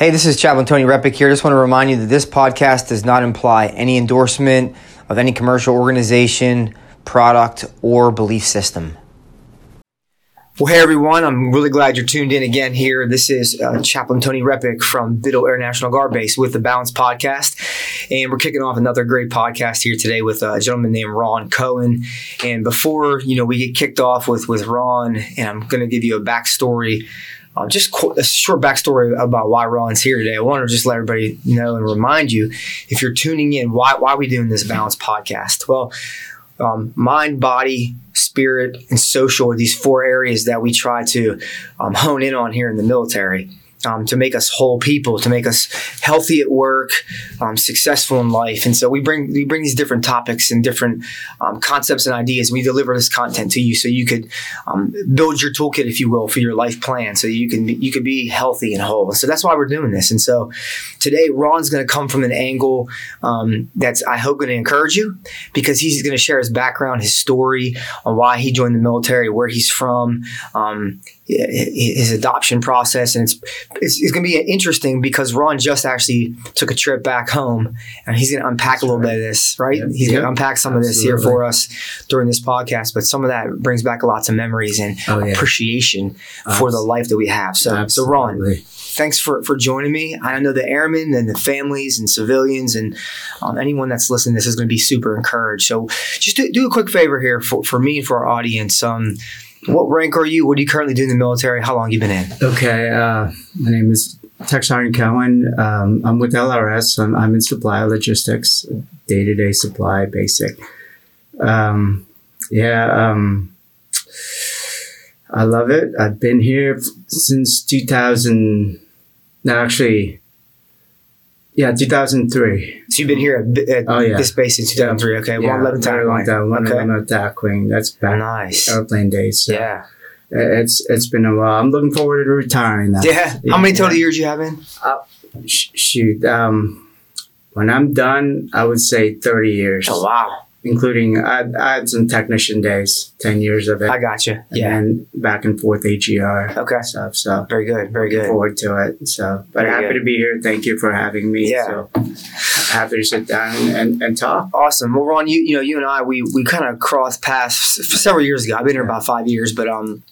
Hey, this is Chaplain Tony Repic here. Just want to remind you that this podcast does not imply any endorsement of any commercial organization, product, or belief system. Well, hey everyone, I'm really glad you're tuned in again here. This is uh, Chaplain Tony Repic from Biddle Air National Guard Base with the Balance Podcast. And we're kicking off another great podcast here today with a gentleman named Ron Coen. And before, you know, we get kicked off with, with Ron, and I'm going to give you a backstory uh, just qu- a short backstory about why Ron's here today. I want to just let everybody know and remind you, if you're tuning in, why why are we doing this Balance podcast? Well, um, mind, body, spirit, and social are these four areas that we try to um, hone in on here in the military um, to make us whole people, to make us healthy at work, um, successful in life. And so we bring we bring these different topics and different um, concepts and ideas. We deliver this content to you so you could um, build your toolkit, if you will, for your life plan, so you can you could be healthy and whole. So that's why we're doing this. And so today, Ron's going to come from an angle um, that's I hope going to encourage you because he's going to share his background, his story on why he joined the military, where he's from um, his adoption process, and it's it's, it's going to be interesting because Ron just actually took a trip back home, and he's going to unpack That's a little right. bit of this, right? Yeah. He's going to unpack some Absolutely. of this here for us during this podcast, but some of that brings back lots of memories and oh, yeah. appreciation Absolutely. for the life that we have. So, Absolutely. so Ron, thanks for, for joining me. I know the airmen and the families and civilians and um, anyone that's listening this is going to be super encouraged. So just do, do, a quick favor here for, for me and for our audience. Um, what rank are you? What do you currently do in the military? How long you been in? Okay, uh, my name is Tech Sergeant Coen. Um, I'm with LRS. I'm, I'm in supply logistics, day to day supply, basic. Um, yeah, um, I love it. I've been here since 2000. No, actually, yeah, 2003. So you've been here at, at oh, yeah. this base since 2003. Okay, yeah, 111 Tower Long time. 111 okay. wing. That's back nice airplane days. So yeah. It's it's been a while. I'm looking forward to retiring now. Yeah. yeah. How many total years you have in? Uh, sh- shoot. Um, when I'm done, I would say 30 years. Oh wow including I, I, had some technician days, ten years of it. I got you. Yeah, and back and forth AGR. Okay, stuff. So very good, very good. Forward to it. So, but very happy good. to be here. Thank you for having me. Yeah, so happy to sit down and, and talk. Awesome. Well, Ron, you you know you and I we we kind of crossed paths several years ago. I've been here about five years, but um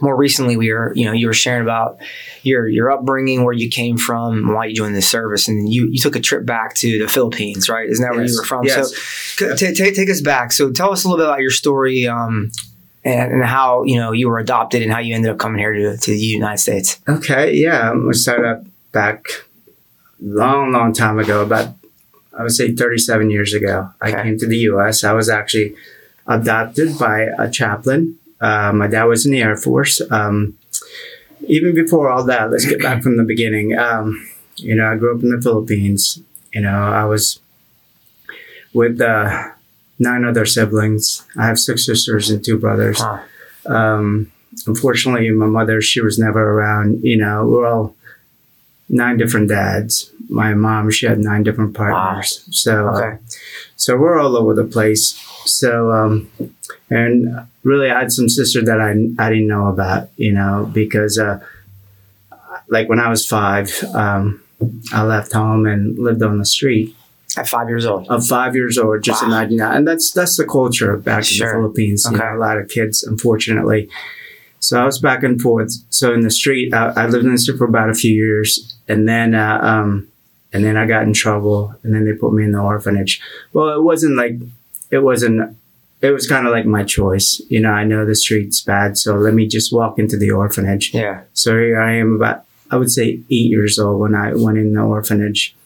more recently we were you know you were sharing about your your upbringing where you came from why you joined the service and you you took a trip back to the philippines right? Isn't that yes. where you were from? Yes. so t- t- take us back. So tell us a little bit about your story um, and, and, how you know you were adopted and how you ended up coming here to, to the united states. Okay yeah we started up back long long time ago about i would say 37 years ago. Okay. i came to the us i was actually adopted by a chaplain uh, my dad was in the Air Force. Um, even before all that, let's get back from the beginning. Um, you know, I grew up in the Philippines. You know, I was with uh, nine other siblings. I have six sisters and two brothers. Huh. Um, unfortunately, my mother, she was never around. You know, we're all nine different dads. My mom, she had nine different partners. Wow. So, okay. so we're all over the place. So, um, and really, I had some sister that I, I didn't know about, you know, because, uh, like when I was five, um, I left home and lived on the street. At five years old. Of five years old, just wow. imagine that. And that's that's the culture back sure. in the Philippines. Okay. You know, a lot of kids, unfortunately. So I was back and forth. So in the street, I, I lived in the street for about a few years, and then uh, um, and then I got in trouble, and then they put me in the orphanage. Well, it wasn't like it wasn't it was kind of like my choice. You know, I know the street's bad, so let me just walk into the orphanage. Yeah. So here I am about, I would say eight years old when I went in the orphanage.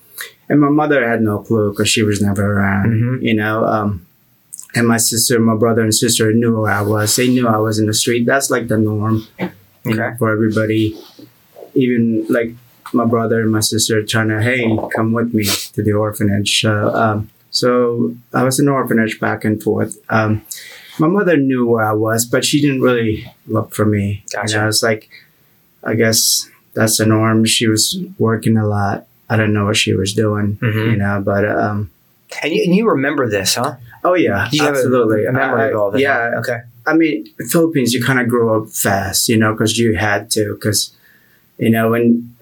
And my mother had no clue because she was never around, mm-hmm. you know. Um, and my sister, my brother and sister knew who I was. They knew I was in the street. That's like the norm, you know, for everybody. Even like my brother and my sister trying to, hey, come with me to the orphanage. Uh, um, so I was in the orphanage back and forth. Um, my mother knew where I was, but she didn't really look for me. Gotcha. And I was like, I guess that's the norm. She was working a lot. I don't know what she was doing, mm-hmm. you know, but. Um, and, you, and you remember this, huh? Oh, yeah. You absolutely. a, a memory I, of all. Yeah. Okay. I mean, Philippines, you kind of grow up fast, you know, because you had to, because, you know, when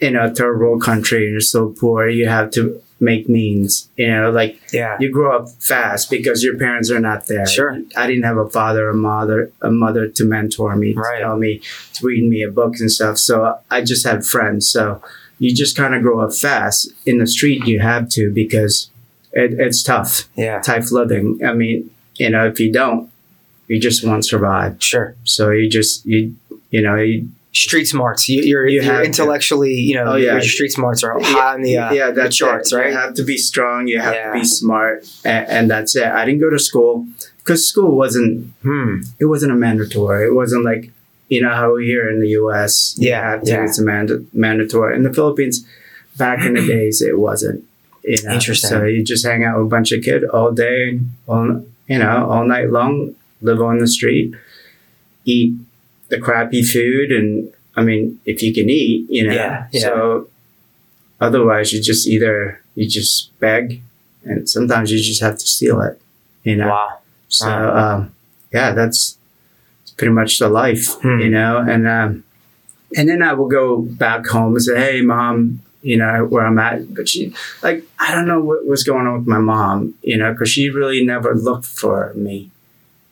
in a third world country and you're so poor, you have to make means. You know, like Yeah. you grow up fast because your parents are not there. Sure. I didn't have a father, a mother, a mother to mentor me, Right. tell me, to read me a book and stuff. So I just had friends. So you just kind of grow up fast. In the street, you have to because it, it's tough, Yeah. Type living. I mean, you know, if you don't, you just won't survive. Sure. So you just you you know you Street smarts. You, you're, You are to. intellectually, you know, Oh, your, yeah. your street smarts are high on the, uh, yeah, the that's charts, it. right? You have to be strong. You have Yeah. to be smart, and, and that's it. I didn't go to school because school wasn't Hmm. it wasn't a mandatory. It wasn't like you know how here in the U.S. you Yeah, have to, yeah. it's a manda- mandatory. In the Philippines, back in the days, it wasn't. You know? Interesting. So you just hang out with a bunch of kids all day, all you know, all night long. Live on the street, eat the crappy food, and I mean, if you can eat, you know. Yeah, yeah. So otherwise, you just either you just beg, and sometimes you just have to steal it. You know. Wow. So Wow. um, yeah, that's pretty much the life, Hmm. you know. And um, and then I will go back home and say, "Hey, mom, you know where I'm at." But she, like, I don't know what was going on with my mom, you know, because she really never looked for me.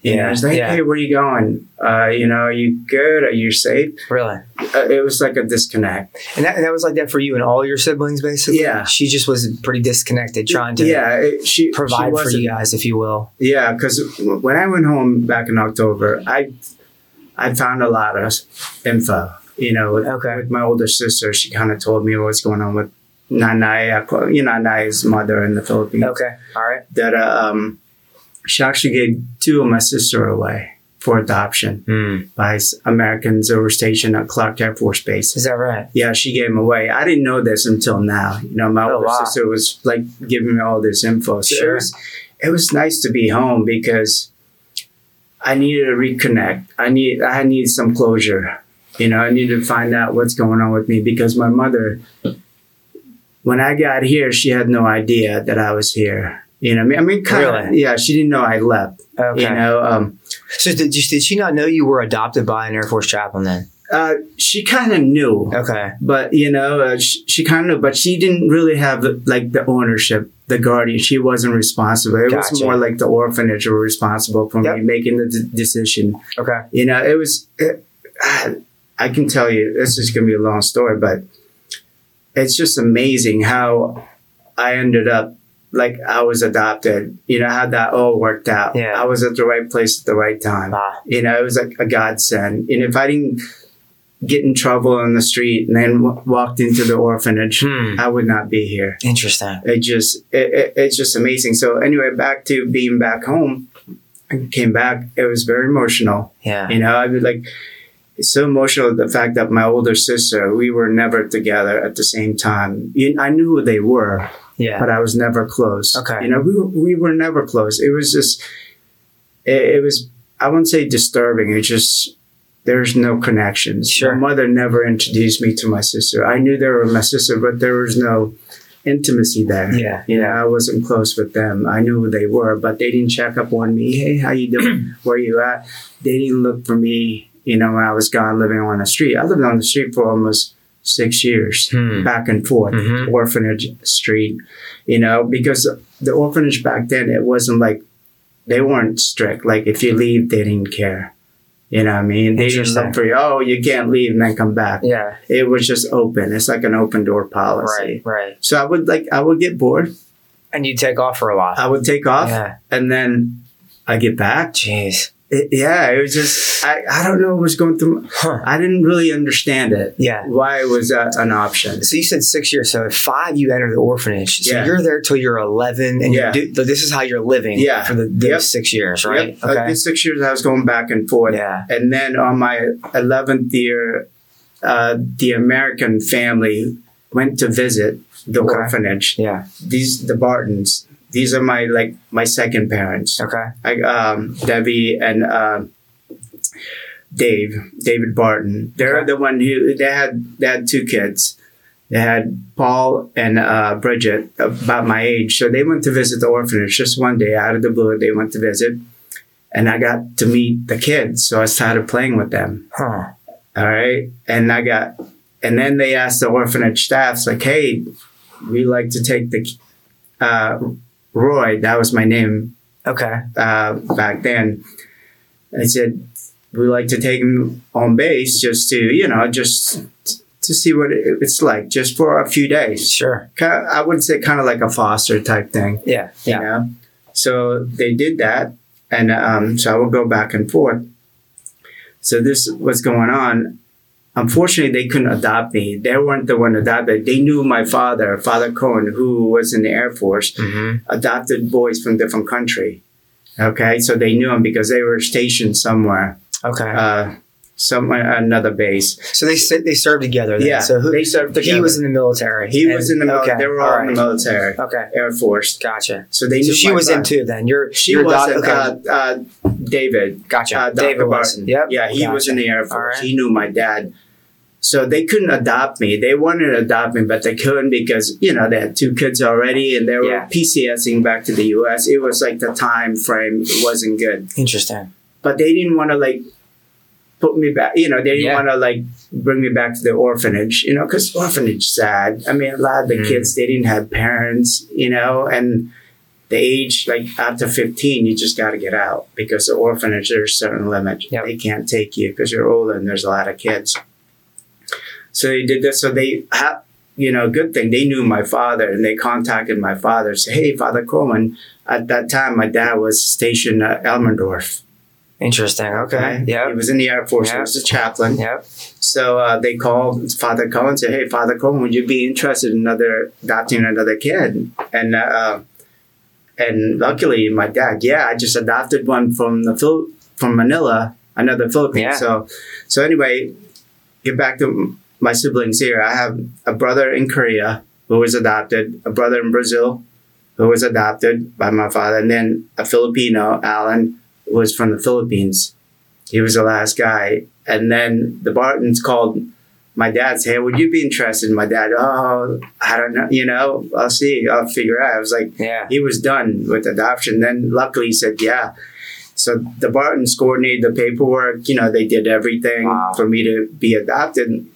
Yeah, it's like, yeah. "Hey, where are you going? Uh, you know, are you good? Are you safe?" Really? Uh, it was like a disconnect. And that, that was like that for you and all your siblings, basically? Yeah. She just was pretty disconnected, trying to yeah, it, she she provide for you guys, if you will. Yeah, because when I went home back in October, I I found a lot of info. You know, with, Okay. with my older sister, she kind of told me what was going on with Nanay. I You know, Nanay's mother in the Philippines. Okay. All right. That uh, um, she actually gave two of my sister away for adoption Hmm. by Americans who were stationed at Clark Air Force Base. Is that right? Yeah, she gave them away. I didn't know this until now. You know, my Oh, older wow. sister was like giving me all this info. So Sure. it was it was nice to be home because I needed to reconnect. I need I need some closure. You know, I needed to find out what's going on with me because my mother when I got here, she had no idea that I was here. You know, I mean, I mean, kind of, yeah, she didn't know I left. Okay. You know, um, So did, did she not know you were adopted by an Air Force chaplain then? uh, she kind of knew. Okay. but you know uh, she, she kind of knew, but she didn't really have like the ownership the guardian she wasn't responsible it was more like the orphanage were responsible for Yep. me making the d- decision Okay. you know it was it, i can tell you this is going to be a long story but it's just amazing how i ended up like i was adopted you know how that all worked out Yeah. i was at the right place at the right time Ah, you know, it was like a godsend. And if I didn't get in trouble on the street and then w- walked into the orphanage, Hmm. I would not be here. interesting. It just, it, it, it's just amazing. So anyway, back to being back home. I came back. It was very emotional. Yeah. You know, I was like, it's so emotional the fact that my older sister, we were never together at the same time. You- I knew who they were, Yeah. but I was never close. Okay. You know, we were, we were never close. It was just, it, it was, I wouldn't say disturbing. It just, there's no connections. Sure. My mother never introduced me to my sister. I knew they were my sister, but there was no intimacy there. Yeah. You know, I wasn't close with them. I knew who they were, but they didn't check up on me. Hey, how you doing? Where you at? They didn't look for me, you know, when I was gone living on the street. I lived on the street for almost six years, Hmm. back and forth, Mhm. orphanage street, you know, because the orphanage back then, it wasn't like, they weren't strict. Like, if you leave, they didn't care. You know what I mean? They Interesting. look for you. Oh, you can't leave and then come back. Yeah. It was just open. It's like an open door policy. Right. Right. So I would like, I would get bored. And you take off for a while. I would take off yeah. and then I get back. Jeez. It, yeah, it was just I, I don't know what was going through. Huh. I didn't really understand it. Yeah. Why was that an option? So you said six years. So at five, you enter the orphanage. So Yeah. you're there till you're 11, and Yeah. you do, this is how you're living Yeah. for the, those Yep. six years, right? Yep. Like, the six years I was going back and forth, Yeah. and then on my eleventh year, uh, the American family went to visit the Okay. orphanage. Yeah. These the Bartons. These are my like my second parents. Okay. I, um, Debbie and uh, Dave, David Barton. They're Okay. the one who they had. They had two kids. They had Paul and uh, Bridget, about my age. So they went to visit the orphanage just one day out of the blue. They went to visit, and I got to meet the kids. So I started playing with them. Huh. All right, and I got and then they asked the orphanage staffs like, "Hey, we like to take the uh, Roy. That was my name Okay. uh, back then. I said we like to take him on base just to you know just to see what it's like just for a few days. Sure. Kind I would say kind of like a foster type thing. Yeah. You Yeah. know? So they did that, and um, so I would go back and forth. So this was going on. Unfortunately, they couldn't adopt me. They weren't the one adopted. They knew my father, Father Coen, who was in the Air Force, hmm adopted boys from different country. Okay, so they knew him because they were stationed somewhere, Okay. uh, somewhere another base. so they they served together. Then. Yeah, So who, they served together. he was in the military. He and- was in the military. Okay. They were all all in the military, Okay. Air Force. Gotcha. So they So knew she my was in too. Then you're She you're wasn't. dot- okay. Uh, uh, David. gotcha. Uh, David Barton. Wilson. Yep. Yeah, he was in the Air Force. right. He knew my dad. So they couldn't adopt me. They wanted to adopt me, but they couldn't because, you know, they had two kids already and they were Yeah. PCSing back to the US. It was like the time frame wasn't good. Interesting. But they didn't want to like put me back, you know, they didn't Yeah. want to like bring me back to the orphanage, you know, because orphanage sad. I mean, a lot of the Mm. kids, they didn't have parents, you know, and the age, like after 15, you just got to get out because the orphanage, there's a certain limit. Yep. They can't take you because you're older and there's a lot of kids. So they did this. So they have, you know, good thing they knew my father and they contacted my father. Say, hey, Father Coleman. At that time, my dad was stationed at Elmendorf. Interesting. Okay. Yeah. He was in the Air Force. He was a chaplain. Yep. So uh, they called Father Coen and said, "Hey, Father Coen, would you be interested in another adopting another kid?" And uh, and luckily, my dad, yeah, I just adopted one from the Phil- from Manila, another Philippine. Yeah. So so anyway, get back to my siblings here. I have a brother in Korea who was adopted, a brother in Brazil who was adopted by my father, and then a Filipino, Alan, who was from the Philippines. He was the last guy. And then the Bartons called my dad, say, hey, would you be interested? My dad, oh, I don't know, you know, I'll see, I'll figure out. I was like, Yeah. he was done with adoption. Then luckily he said, yeah. So the Bartons coordinated the paperwork. You know, they did everything Wow. for me to be adopted.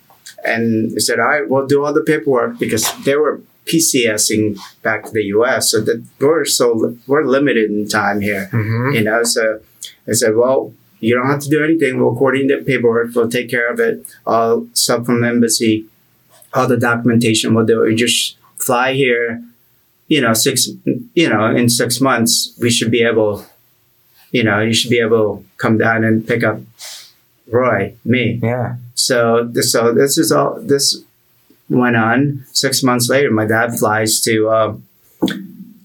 And they said, all right, we'll do all the paperwork because they were PCSing back to the U.S. So that we're so we're limited in time here. hmm You know, so I said, well, you don't have to do anything. We'll coordinate the paperwork. We'll take care of it. All stuff from the embassy, all the documentation we'll do. You just fly here. You know, six. You know, in six months we should be able. You know, you should be able to come down and pick up Roy, me. Yeah. So this, so this is all. This went on. Six months later, my dad flies to uh,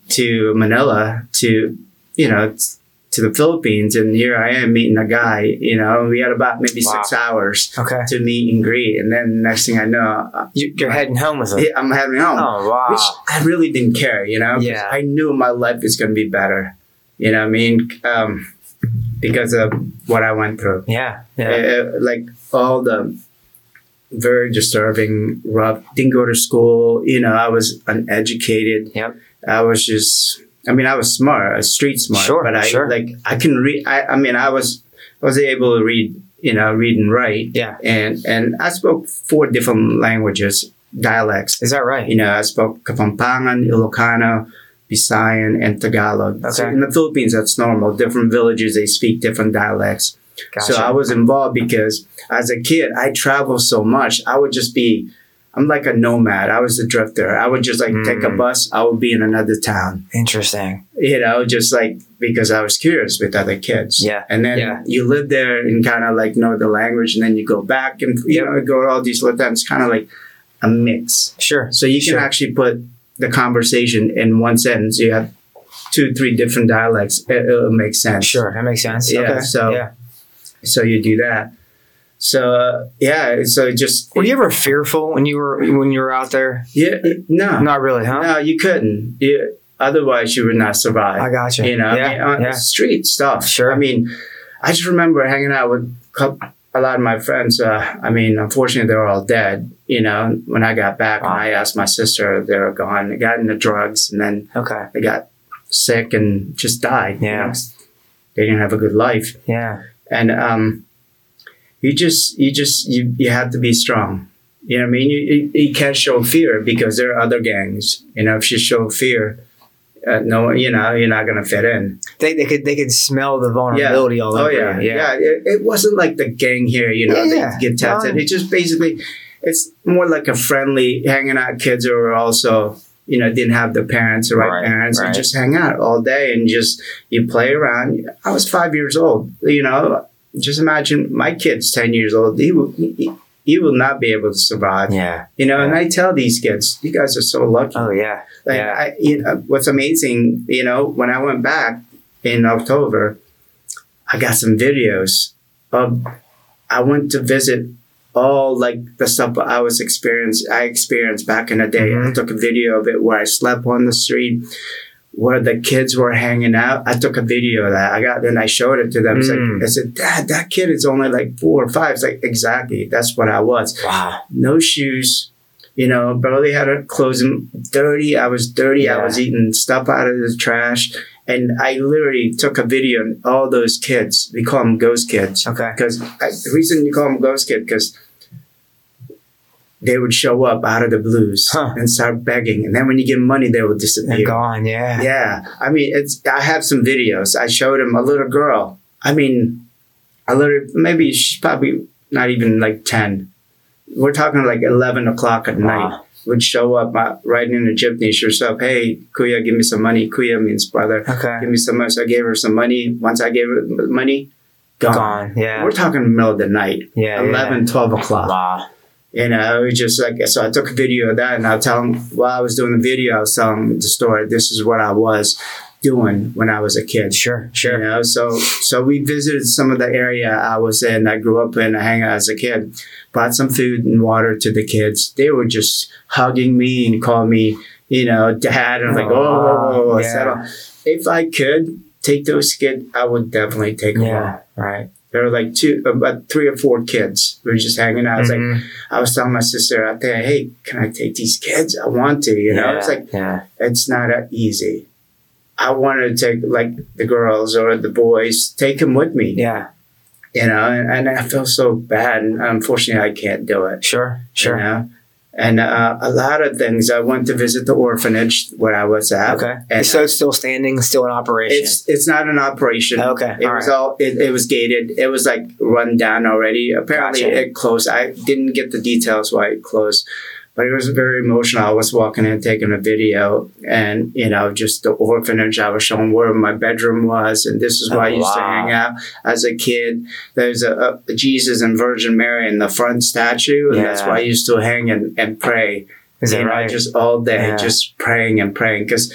to Manila to you know t- to the Philippines, and here I am meeting a guy. You know, we had about maybe six hours Okay. to meet and greet, and then next thing I know, uh, You, you're heading home with them. I'm heading home. Oh wow. Which I really didn't care, you know, Yeah. I knew my life is going to be better. You know what I mean? Um, because of what I went through yeah. Yeah. uh, like all the very disturbing rough didn't go to school you know i was uneducated Yep. i was just i mean i was smart a street smart Sure, but i sure. like i can read I, I mean i was i was able to read you know read and write Yeah. and and i spoke four different languages dialects Is that right? you know i spoke kapampangan ilocano Visayan and Tagalog. So in the Philippines, that's normal. Different villages, they speak different dialects. Gotcha. So I was involved because as a kid, I traveled so much. I would just be, I'm like a nomad. I was a drifter. I would just like take a Mm. bus. I would be in another town, Interesting. you know, just like because I was curious with other kids. Yeah, And then yeah. you live there and kind of like know the language, and then you go back and you Yep. know go to all these little towns. Kind of like a mix. Sure. So you can Sure. actually put the conversation in one sentence. You have two, three different dialects. It, it'll make sense. Sure. That makes sense. Yeah, Okay. so- yeah. So you do that. So uh, yeah, so it just Were you ever fearful when you were when you were out there? yeah no Not really, huh? no you couldn't. You, otherwise you would not survive. I got you. You know, Yeah. I mean, on yeah. street stuff. Sure. I mean, I just remember hanging out with cou- a lot of my friends. Uh, I mean, unfortunately, they were all dead. You know, when I got back, and Wow. I asked my sister, they were gone. They got into drugs, and then Okay. they got sick and just died. you Yeah. know. They didn't have a good life, Yeah. and um, you just, you just, you, you have to be strong. You know what I mean? You, you, you can't show fear because there are other gangs. You know, if you show fear, uh, no, you know, you're not gonna fit in. They, they could they could smell the vulnerability yeah. all oh, over. yeah, yeah. It, it wasn't like the gang here, you know, Yeah, they get tested. It just basically, it's more like a friendly hanging out. Kids who are also, you know, didn't have the parents, the right, Right, parents, right. and just hang out all day and just you play around. I was five years old, you know. Just imagine my kid's ten years old. He. He, he will not be able to survive, Yeah. you know. And I tell these kids, you guys are so lucky. Oh yeah. Like Yeah. I, you know, what's amazing, you know, when I went back in October, I got some videos of I went to visit all like the stuff I was experienced I experienced back in the day. I Mhm. took a video of it where I slept on the street, where the kids were hanging out. I took a video of that. I got then I showed it to them. It's Mm. like I said, Dad, that kid is only like four or five. It's like exactly that's what I was Wow. no shoes, you know, barely had a clothes, and dirty. I was dirty. I was eating stuff out of the trash. And I literally took a video of all those kids. We call them ghost kids. Okay. Because the reason you call them ghost kid, because they would show up out of the blues Huh. and start begging. And then when you give them money, they would They're disappear. gone. Yeah. Yeah, I mean, it's. I have some videos. I showed him a little girl. I mean, a little. Maybe she's probably not even like ten. We're talking like eleven o'clock at night. Would show up uh, riding in a jeepney. She was up. Hey, Kuya, give me some money. Kuya means brother. Okay. Give me some money. So I gave her some money. Once I gave her money, gone. Gone. Yeah. We're talking middle of the night. Yeah. 11, 12 o'clock. Wow. You know, it was just like so. I took a video of that, and I'll tell them while I was doing the video, I was telling the story. This is what I was doing when I was a kid. Sure. sure. You know, so so we visited some of the area I was in. I grew up in. I hang out as a kid. Brought some food and water to the kids. They were just hugging me and calling me, you know, dad. And I'm like, Oh, oh, yeah. If I could take those kids, I would definitely take them. Yeah. all. Right. There were like two, uh, about three or four kids. We were just hanging out. I was like. Mm-hmm. I was telling my sister out there, hey, can I take these kids? I want to, you know? yeah. It's like, yeah. it's not that easy. I wanted to take like the girls or the boys, take them with me, Yeah. you know? And, and I feel so bad. And unfortunately, I can't do it, Sure. Sure. you know? And uh, a lot of things, I went to visit the orphanage where I was at. Okay. And so it's still standing, still in operation. it's it's not an operation. Okay, It all was right. all it, it was gated. It was like run down already. Apparently Gotcha. it closed. I didn't get the details why it closed. But it was very emotional. I was walking in taking a video and you know, just the orphanage. I was showing where my bedroom was and this is where I Oh, used to hang out as a kid. There's a, a Jesus and Virgin Mary in the front statue, and that's Yeah. where I used to hang and, and pray Is that you know, right? just all day, Yeah. just praying and praying because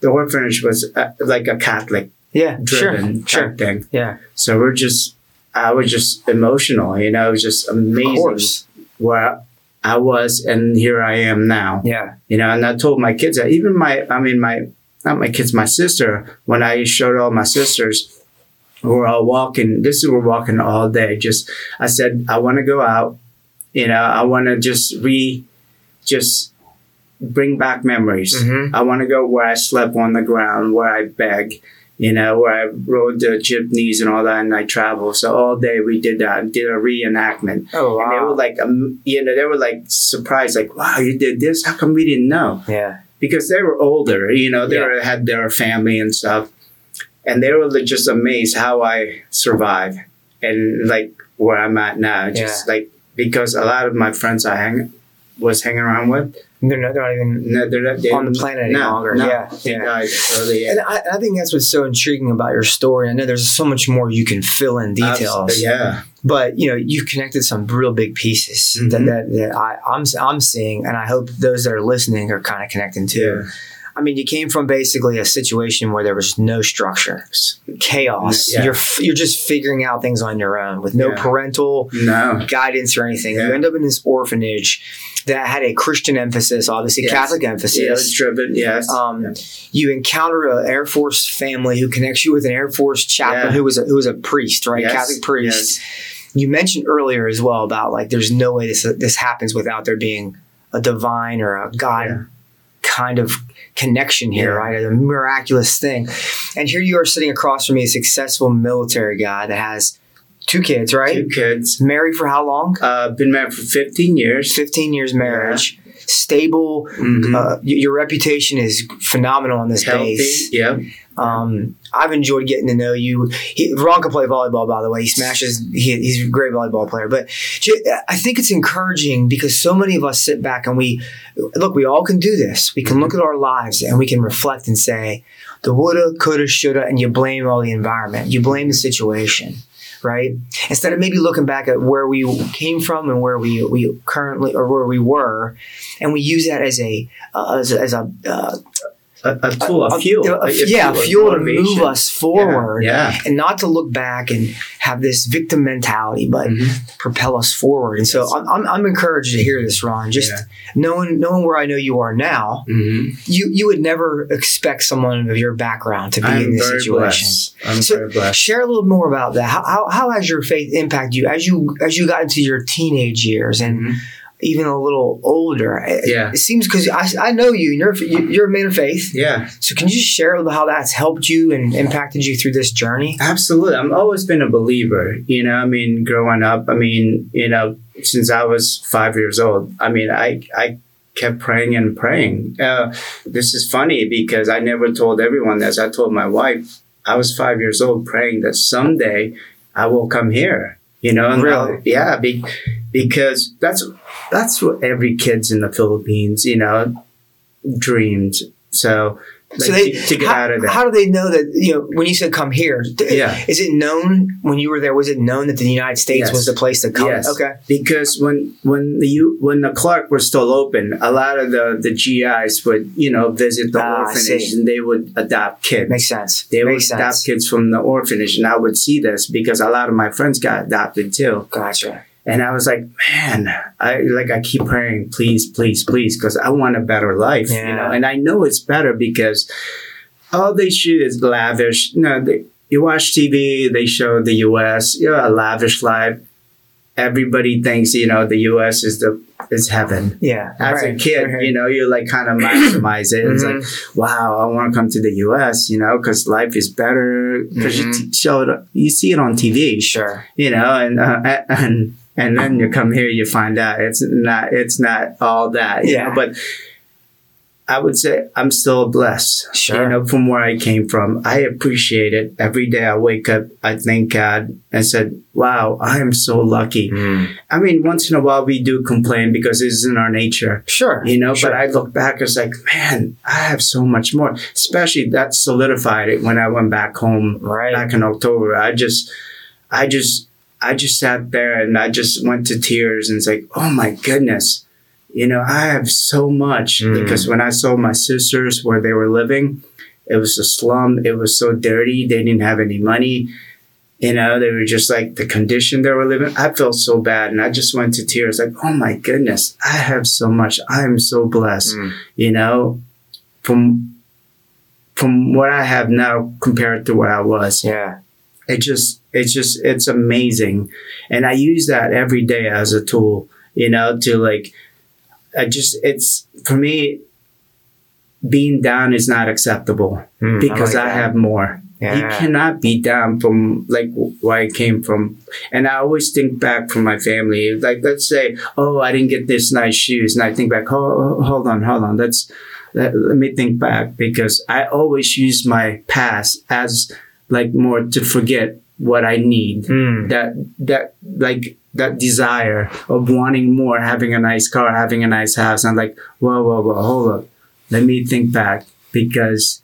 the orphanage was uh, like a Catholic yeah. driven Sure. Sure. thing. Yeah. So we're just, I was just emotional, you know, it was just Of amazing course. where I was and here I am now, Yeah. you know, and I told my kids that even my, I mean, my, not my kids, my sister, when I showed all my sisters, we're all walking, this is, we're walking all day. Just, I said, I want to go out, you know, I want to just re, just bring back memories. Mhm. I want to go where I slept on the ground, where I beg, you know, where I rode the jeepneys and all that, and I travel. So all day we did that, did a reenactment, Oh and they were like, um, you know, they were like surprised, like, "Wow, you did this? How come we didn't know?" yeah. Because they were older, you know, they Yeah. were, had their family and stuff, and they were just amazed how I survived and like where I'm at now. Just like because a lot of my friends I hang was hanging around with, They're not, they're not even no, they're not, they, on the planet any no, longer. no, Yeah. Yeah. died early. And I, I think that's what's so intriguing about your story. I know there's so much more you can fill in details, Abs- yeah. but you know you've connected some real big pieces that, Mhm. that, that I, I'm I'm seeing, and I hope those that are listening are kind of connecting too. Yeah. I mean, you came from basically a situation where there was no structure, chaos. Yeah. You're f- you're just figuring out things on your own with no Yeah. parental No. guidance or anything. Yeah. You end up in this orphanage that had a Christian emphasis, obviously Yes. Catholic Yeah, it was emphasis. driven. Yes. Um. You encounter an Air Force family who connects you with an Air Force chaplain who was a, who was a priest, right? Yes. Catholic priest. You mentioned earlier as well about like there's no way this this happens without there being a divine or a God kind of connection here, Yeah. right? A miraculous thing. And here you are sitting across from me, a successful military guy that has Two kids, right? Two kids. Married for how long? Uh, been married for 15 years. 15 years marriage. Stable. Mhm. Uh, y- your reputation is phenomenal on this Healthy. base. Yeah. Um, I've enjoyed getting to know you. He, Ron can play volleyball, by the way. He smashes. He, he's a great volleyball player. But I think it's encouraging because so many of us sit back and we look. We all can do this. We can look at our lives and we can reflect and say, the woulda, coulda, shoulda, and you blame all the environment. You blame the situation. Right. Instead of maybe looking back at where we came from and where we, we currently or where we were, and we use that as a uh, as as a uh, A, a tool, a, a- fuel. a- a yeah, of fuel to move us forward, Yeah. and not to look back and have this victim mentality, but Mhm. propel us forward. And so Yes. I'm, I'm, I'm encouraged to hear this, Ron. Just Yeah. knowing knowing where I know you are now, Mhm. you you would never expect someone of your background to be in I'm this very situation. So share a little more about that. How, how, how has your faith impacted you as you as you got into your teenage years and Mhm. Even a little older? Yeah. it seems because I, I know you. You're you're a man of faith. Yeah. So can you just share how that's helped you and impacted you through this journey? Absolutely. I've always been a believer. You know, I mean, growing up, I mean, you know, since I was five years old, I mean, I, I kept praying and praying. Uh, this is funny because I never told everyone this. I told my wife, I was five years old praying that someday I will come here. You know, Really? Yeah, be, because that's that's what every kid's in the Philippines, you know, dreamed. So, So they to, to get how, out of that. how do they know that you know when you said come here? Yeah. is it known when you were there? Was it known that the United States Yes. was the place to come? Yes. Okay, because when when the U- when the Clark was still open, a lot of the the GIs would you know visit the Ah, orphanage and they would adopt kids. makes sense. they would makes adopt kids from the orphanage, and I would see this because a lot of my friends got adopted too. Gotcha. And I was like, man, I like I keep praying, please, please, please, because I want a better life, you know. And I know it's better because all they shoot is lavish. You know, they, you watch TV, they show the U.S. You know, a lavish life. Everybody thinks you know the U.S. is the is heaven. Yeah. As a kid, right. you know, you like kind of maximize it. It's like, wow, I want to come to the U.S. You know, because life is better. Because you t- show it, you see it on TV sure. you know, and uh, and and then you come here, you find out it's not it's not all that, you Yeah. know. But I would say I'm still blessed, Sure. you know, from where I came from. I appreciate it every day. I wake up, I thank God, and said, "Wow, I am so lucky." Hmm. I mean, once in a while we do complain because it's in our nature, Sure. you know. Sure. But I look back, it's like, man, I have so much more. Especially that solidified it when I went back home right. back in October. I just, I just, I just sat there and I just went to tears and it's like, oh my goodness, you know, I have so much Mm. because when I saw my sisters where they were living, it was a slum. It was so dirty. They didn't have any money. You know, they were just like the condition they were living. I felt so bad and I just went to tears like, oh my goodness, I have so much. I am so blessed Mm. you know, from from what I have now compared to what I was. Yeah. It just it's just it's amazing. And I use that every day as a tool, you know, to like I just it's for me being down is not acceptable Mm, because like I, have more. You cannot be down from like where I came from. And I always think back from my family. Like let's say, oh, I didn't get this nice shoes, and I think back, oh, hold on, hold on. Let's let, let me think back because I always use my past as like more to forget what I need. Mm. That that like that desire of wanting more, having a nice car, having a nice house. I'm like, whoa, whoa, whoa, hold up. Let me think back because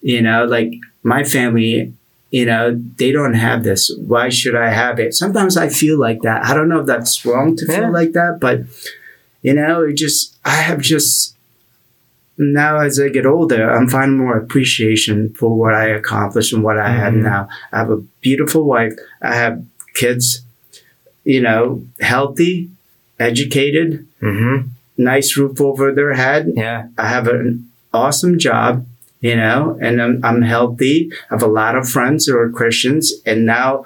you know, like my family, you know, they don't have this. Why should I have it? Sometimes I feel like that. I don't know if that's wrong to Yeah. feel like that, but you know, it just I have just now as I get older, I'm finding more appreciation for what I accomplished and what I have Mhm. now. I have a beautiful wife. I have kids, you know, healthy, educated, Mm-hmm. nice roof over their head. Yeah. I have an awesome job, you know, and I'm, I'm healthy. I have a lot of friends who are Christians, and now,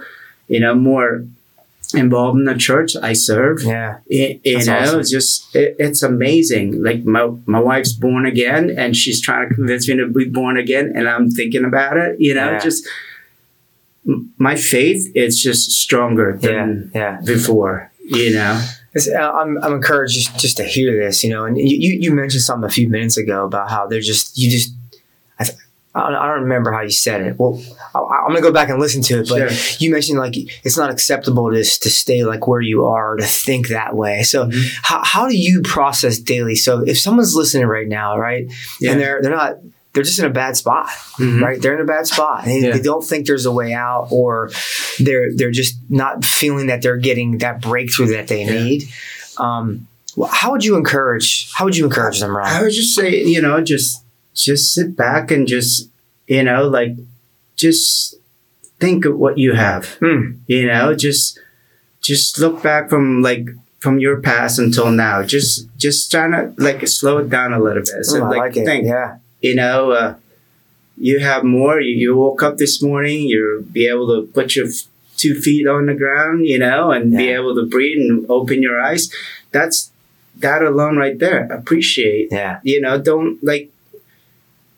you know, more involved in the church. I serve. Yeah. Y- You, know, awesome. it's just it, it's amazing. Like my my wife's born again, and she's trying to convince me to be born again, and I'm thinking about it. You know, Yeah. just my faith is just stronger than yeah. before. You know. I'm, I'm encouraged just, just to hear this, you know, and you you mentioned something a few minutes ago about how they're just, you just, I, don't, I don't remember how you said it. Well, I, I'm going to go back and listen to it, but Sure. you mentioned like it's not acceptable to, to stay like where you are, to think that way. So Mhm. how, how do you process daily? So if someone's listening right now, right, Yeah. and they're, they're not, they're just in a bad spot, Mhm. right? They're in a bad spot. They, Yeah. they don't think there's a way out, or they're they're just not feeling that they're getting that breakthrough that they Yeah. need. Um, how would you encourage? How would you encourage them, right? I would just say, you know, just just sit back and just, you know, like just think of what you have. Hmm. You know, just just look back from like from your past until now. Just just trying to like slow it down a little bit. So Oh, I like, like it. think, Yeah, you know, uh, you have more. You, you woke up this morning. You'll be able to put your f- two feet on the ground, you know, and be able to breathe and open your eyes. That's that alone right there. Appreciate yeah, you know don't like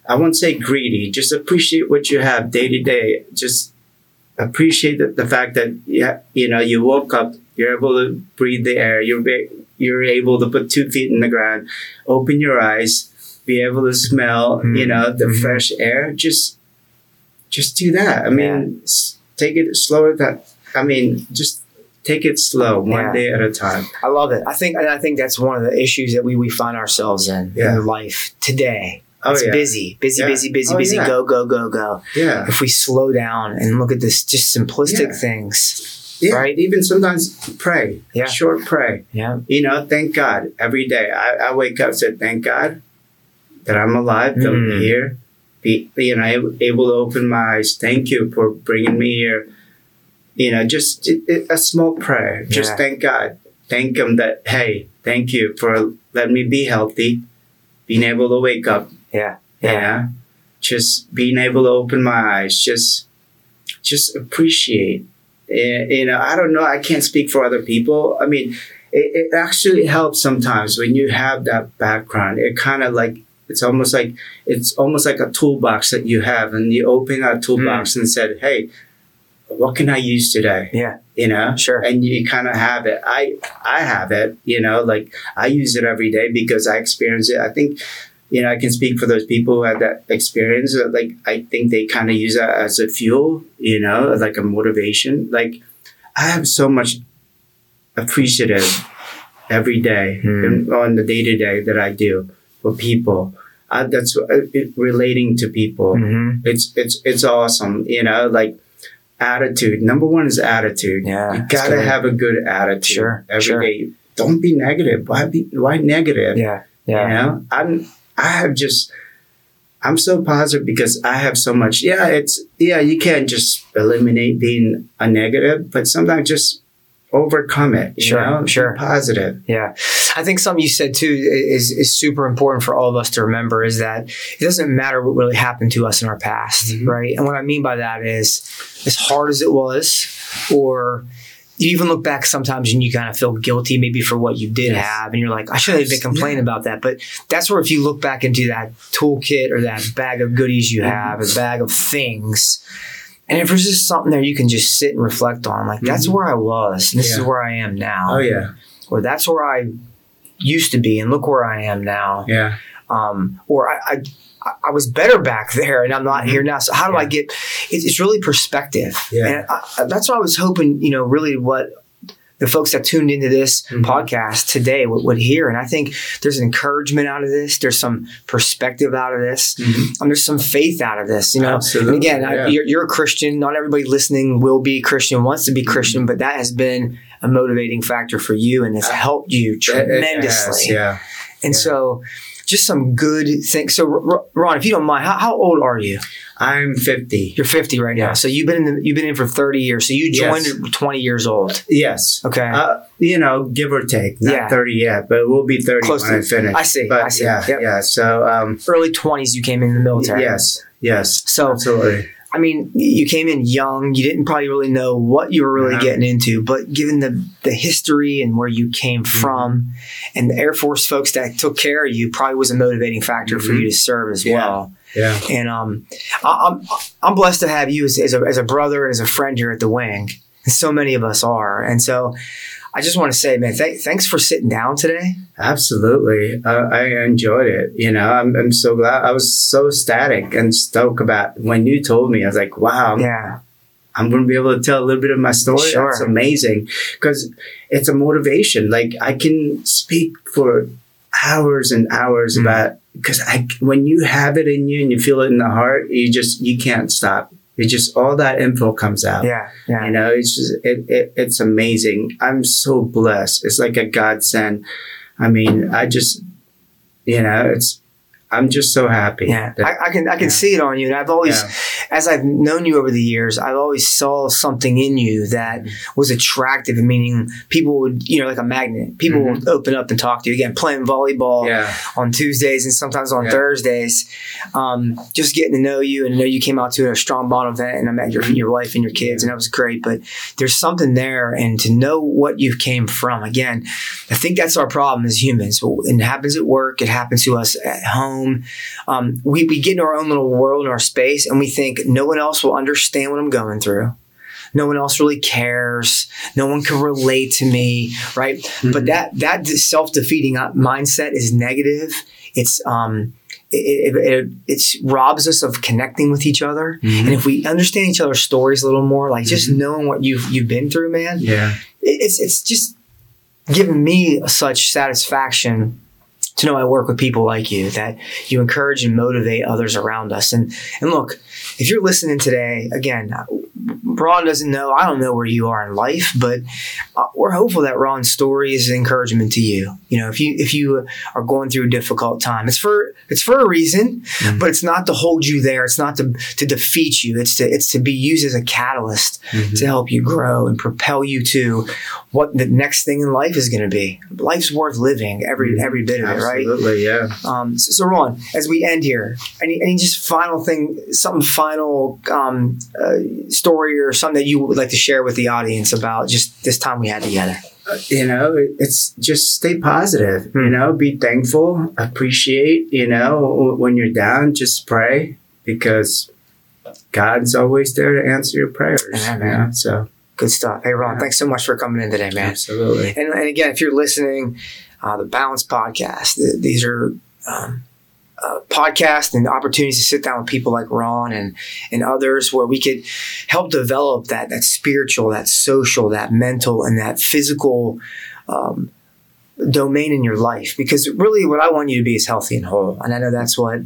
i won't say greedy just appreciate what you have day to day just appreciate the, the fact that yeah you know you woke up you're able to breathe the air you're be, you're able to put two feet in the ground open your eyes be able to smell you Mhm. know the Mhm. fresh air just just do that i mean s- take it slower that i mean just take it slow one Yeah. day at a time I love it. I think and I think that's one of the issues that we we find ourselves in Yeah. in life today. Oh it's yeah busy, busy, Yeah. busy, busy, Oh, busy. yeah. Go, go, go, go. yeah If we slow down and look at this, just simplistic things, Yeah, Right? Even sometimes pray. Yeah. Short pray. yeah, You know, thank God every day. I, I wake up said, thank God that I'm alive, that I'm Mm. here. Be, you know, able, able to open my eyes. Thank you for bringing me here. You know, just it- a small prayer. Just thank God. Thank Him that, hey, thank you for letting me be healthy, being able to wake up. Yeah, Yeah. yeah, Just being able to open my eyes. Just, just appreciate. Eh, You know, I don't know. I can't speak for other people. I mean, it, it actually helps sometimes when you have that background. It kind of like it's almost like it's almost like a toolbox that you have, and you open that toolbox and said, "Hey, what can I use today?" yeah, You know, Sure. and you kind of have it. I I have it. You know, like I use it every day because I experience it. I think. You know, I can speak for those people who have that experience. Like, I think they kind of use that as a fuel, you know, like a motivation. Like, I have so much appreciative every day and on the day to day that I do for people. Uh, that's uh, it, relating to people. hmm It's it's it's awesome. You know, like attitude. Number one is attitude. yeah. you gotta have a good attitude Sure, every day. sure. Don't be negative. Why be why negative? Yeah, yeah, You know, I'm I have just I'm so positive because I have so much. Yeah, it's yeah. You can't just eliminate being a negative, but sometimes just overcome it. Sure, know, sure. positive. Yeah. I think something you said too is, is super important for all of us to remember is that it doesn't matter what really happened to us in our past, Mhm. right? And what I mean by that is as hard as it was, or you even look back sometimes and you kind of feel guilty maybe for what you did Yes. have. And you're like, I shouldn't have been complaining about that. But that's where if you look back into that toolkit or that bag of goodies you have, a bag of things, and if there's just something there you can just sit and reflect on, like that's Mhm. where I was, and this is where I am now Oh yeah, or that's where I used to be, and look where I am now. yeah, Um, or I, I, I was better back there, and I'm not here now. So how do I get? It's, it's really perspective, Yeah. and I, that's what I was hoping. You know, really what the folks that tuned into this Mhm. podcast today would, would hear, and I think there's encouragement out of this. There's some perspective out of this, Mhm. and there's some faith out of this. You know, Absolutely, and again, I, you're, you're a Christian. Not everybody listening will be Christian, wants to be Christian, but that has been a motivating factor for you and has helped you it has, tremendously. yeah, And yeah. so, just some good things. So, Ron, if you don't mind, how, how old are you? I'm 50. You're 50 right now. Yeah. So you've been in the, you've been in for 30 years. So you joined Yes. 20 years old. Yes. Okay. Uh, you know, give or take. Not Yeah. 30 yet, but we'll be 30 Close when to- I finish. I see. But I see. yeah, Yep. yeah. So, um, Early 20s, you came in the military. yes, yes, So absolutely. I mean, you came in young. You didn't probably really know what you were really Yeah. getting into, but given the the history and where you came Mm-hmm. from, and the Air Force folks that took care of you, probably was a motivating factor for Mhm. you to serve as Yeah. well. Yeah. And um, I, I'm I'm blessed to have you as, as, a, as a brother and as a friend here at the Wing. And so many of us are. And so I just want to say, man, th- thanks for sitting down today. Absolutely. Uh, I enjoyed it. You know, I'm, I'm so glad. I was so ecstatic and stoked about when you told me. I was like, wow, Yeah. I'm going to be able to tell a little bit of my story. Sure. That's amazing because it's a motivation. Like I can speak for hours and hours Mm. about because I when you have it in you and you feel it in the heart, you just you can't stop. It just all that info comes out. Yeah. Yeah. You know, it's just it, it it's amazing. I'm so blessed. It's like a godsend. I mean, I just you know, it's I'm just so happy. Yeah, that- I, I can I can yeah. see it on you, and I've always, Yeah. as I've known you over the years, I've always saw something in you that Mm-hmm. was attractive. Meaning, people would, you know, like a magnet. People Mhm. would open up and talk to you again, playing volleyball yeah. on Tuesdays and sometimes on. Thursdays. Um, just getting to know you and I know you came out to a strong bond event, and I met your your wife and your kids, and that was great. But there's something there, and to know what you came from. Again, I think that's our problem as humans. It happens at work. It happens to us at home. Um, we, we get in our own little world in our space and we think no one else will understand what I'm going through. No one else really cares. No one can relate to me, right? But Mhm. that that self defeating mindset is negative. It's um, it, it, it it's robs us of connecting with each other. Mhm. And if we understand each other's stories a little more, like just knowing what you've you've been through, man, Yeah. it- it's it's just given me such satisfaction to know I work with people like you that you encourage and motivate others around us. And and look, if you're listening today, again, Ron doesn't know. I don't know where you are in life, but uh, we're hopeful that Ron's story is an encouragement to you. You know, if you if you are going through a difficult time, it's for it's for a reason, Mhm. but it's not to hold you there. It's not to to defeat you. It's to it's to be used as a catalyst Mhm. to help you grow and propel you to what the next thing in life is going to be. Life's worth living every every bit of it, right? Absolutely. Yeah. Um, so, so Ron, as we end here, any any just final thing, something final um, uh, story or something that you would like to share with the audience about just this time we had together? Uh, you know, it's just stay positive, Hmm. you know, be thankful, appreciate, you know, when you're down, just pray because God's always there to answer your prayers. Yeah, you man. know, So, Good stuff. Hey Ron, Yeah. thanks so much for coming in today, man. absolutely. And, and again, if you're listening, uh, the Balance Podcast, th- these are um, podcasts and opportunities to sit down with people like Ron and and others, where we could help develop that that spiritual, that social, that mental, and that physical. Um, domain in your life. Because really what I want you to be is healthy and whole. And I know that's what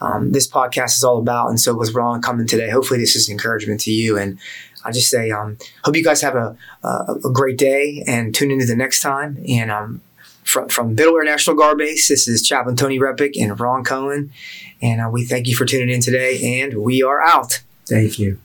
um, this podcast is all about. And so with Ron coming today hopefully this is encouragement to you. And I just say um, hope you guys have a, a, a great day and tune into the next time. And um, from, from Biddle Air National Guard Base this is Chaplain Tony Repic and Ron Coen and uh, we thank you for tuning in today and we are out Thank you.